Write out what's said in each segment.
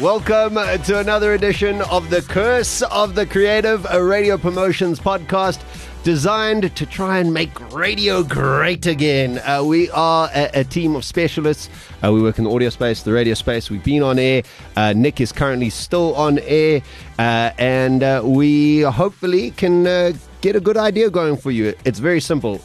Welcome to another edition of the Curse of the Creative, a radio promotions podcast designed to try and make radio great again. Uh, we are a, a, team of specialists. Uh, we work in the audio space, the radio space. We've been on air. Uh, Nick is currently still on air, uh, and uh, we hopefully can uh, get a good idea going for you. It's very simple.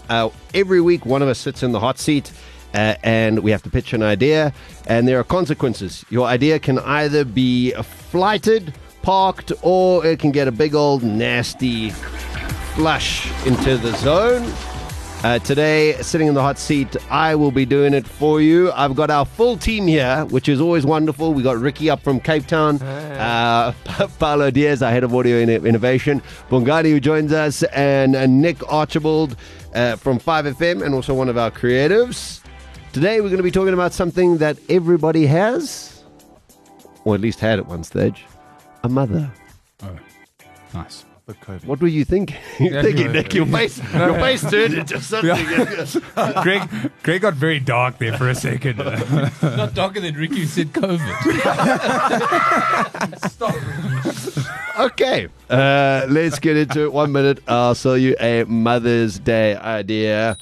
every week, one of us sits in the hot seat uh, and we have to pitch an idea, and there are consequences. Your idea can either be flighted, parked, or it can get a big old nasty flush into the zone. Uh, today, sitting in the hot seat, I will be doing it for you. I've got our full team here, which is always wonderful. We got Ricky up from Cape Town, uh, Paulo Diaz, our head of audio innovation, Bongani, who joins us, and uh, Nick Archibald uh, from 5FM, and also one of our creatives. Today we're going to be talking about something that everybody has, or at least had at one stage, a mother. Oh, nice. What were you thinking? thinking, Nick? Your face, your face turned into something. Greg, Greg got very dark there for a second. Not darker than Ricky said COVID. Stop. Okay, uh, let's get into it. One minute, I'll sell you a Mother's Day idea.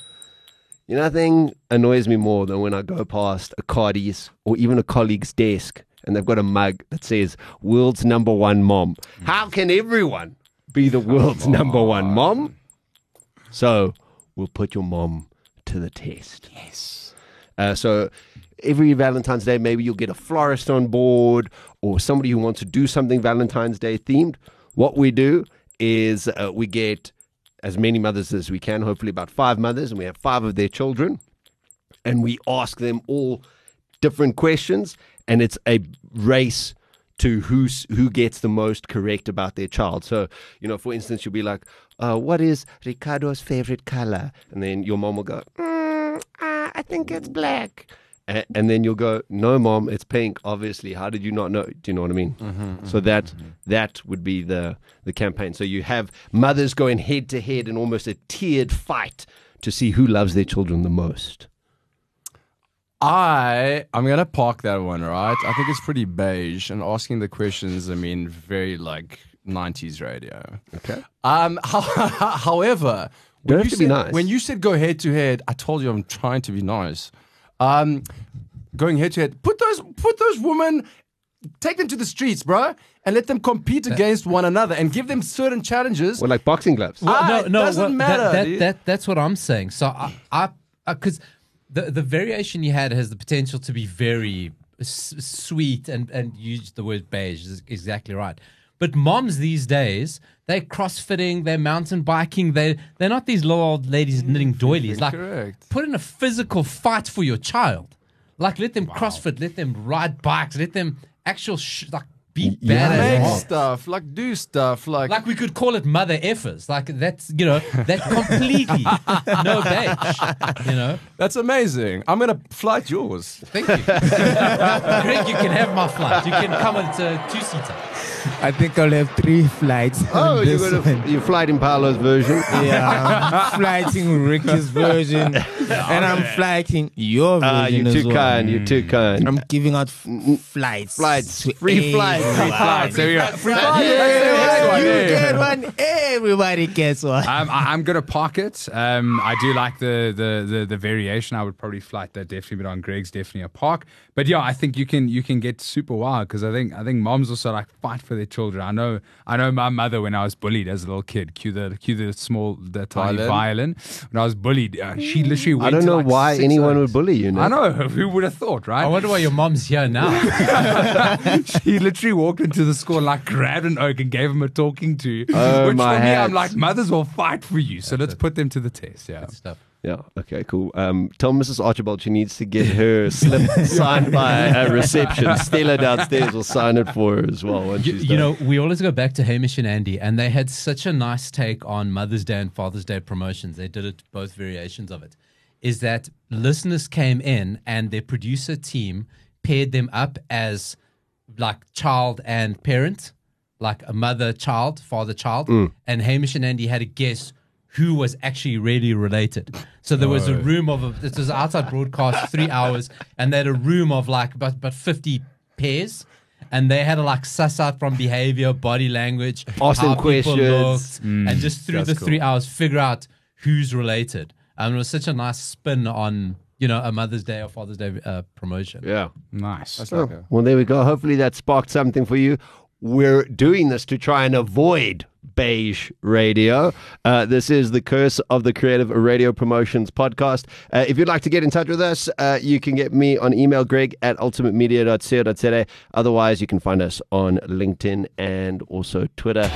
You know, nothing annoys me more than when I go past a Cardies or even a colleague's desk and they've got a mug that says "World's Number One Mom." How can everyone be the world's number one mom? So we'll put your mom to the test. Yes. Uh, so every Valentine's Day, maybe you'll get a florist on board or somebody who wants to do something Valentine's Day themed. What we do is uh, we get as many mothers as we can, hopefully about five mothers, and we have five of their children. And we ask them all different questions, and it's a race to who's, who gets the most correct about their child. So, you know, for instance, you'll be like, uh, What is Ricardo's favorite color? And then your mom will go, mm, uh, I think it's black. And, and, then you'll go, no, mom, it's pink. Obviously, how did you not know? Do you know what I mean? Mm-hmm, mm-hmm, so that mm-hmm. that would be the the campaign. So you have mothers going head to head in almost a tiered fight to see who loves their children the most. I I'm gonna park that one, right? I think it's pretty beige, and asking the questions. I mean, very like '90s radio. Okay. Um. however, when you, said, nice. when you said go head to head, I told you I'm trying to be nice. Um, going head to head. Put those put those women, take them to the streets, bro, and let them compete against one another and give them certain challenges. Well, like boxing gloves. Well, ah, no, no, doesn't well, matter. That, that, that, that's what I'm saying. So I, I, because the the variation you had has the potential to be very s- sweet and and use the word beige is exactly right. But moms these days, they're crossfitting, they're mountain biking, they they're not these little old ladies mm, knitting doilies. Like Correct. put in a physical fight for your child. Like let them crossfit, let them ride bikes, let them actual sh- like be badass. Make stuff, like do stuff, like like we could call it mother effers. Like that's you know that completely no badge. You know that's amazing. I'm gonna flight yours. Thank you, Greg. You can have my flight. You can come with a two seater. I think I'll have three flights. Oh, you're gonna you flight in Paulo's version. Yeah, I'm flighting Ricky's version, and I'm flighting your version. Ah, you're too well. kind. You're too kind. I'm giving out f- flights. Flights. Free flights. Free flights. There you go. Free flights. Yeah, you get one. Everybody gets one. Um, I, am gonna park it. Um, I do like the, the the the variation. I would probably flight that definitely, but on Greg's definitely a park. But yeah, I think you can you can get super wild because I think I think moms also like fight for their children. I know I know my mother when I was bullied as a little kid. Cue the cue the small the tiny violin. violin. When I was bullied, uh, she literally. I don't know like why anyone would bully you. Know? I know who would have thought, right? I wonder why your mom's here now. she literally walked into the school like grabbed an oak and gave him a talking to. Oh, which my for me, I'm like, mothers will fight for you. So let's put them to the test. Yeah. stuff. Yeah. Okay. Cool. Um, tell Mrs. Archibald she needs to get her slip signed by a reception. Stella downstairs will sign it for her as well. You, you, know, we always go back to Hamish and Andy, and they had such a nice take on Mother's Day and Father's Day promotions. They did it both variations of it. Is that listeners came in and their producer team paired them up as like child and parent, like a mother child, father child, mm. and Hamish and Andy had to guess who was actually really related. So there was a room of this was outside broadcast three hours, and they had a room of like about about fifty pairs. And they had to like suss out from behavior, body language, Ask them how people questions. looked, and just through the cool. three hours figure out who's related. And it was such a nice spin on you know a Mother's Day or Father's Day uh, promotion. Yeah. Nice. That's like a- Well, there we go. Hopefully that sparked something for you. We're doing this to try and avoid beige radio. Uh, this is the Curse of the Creative Radio Promotions podcast. Uh, if you'd like to get in touch with us, uh, you can get me on email, greg at ultimatemedia.co.za. Otherwise, you can find us on LinkedIn and also Twitter.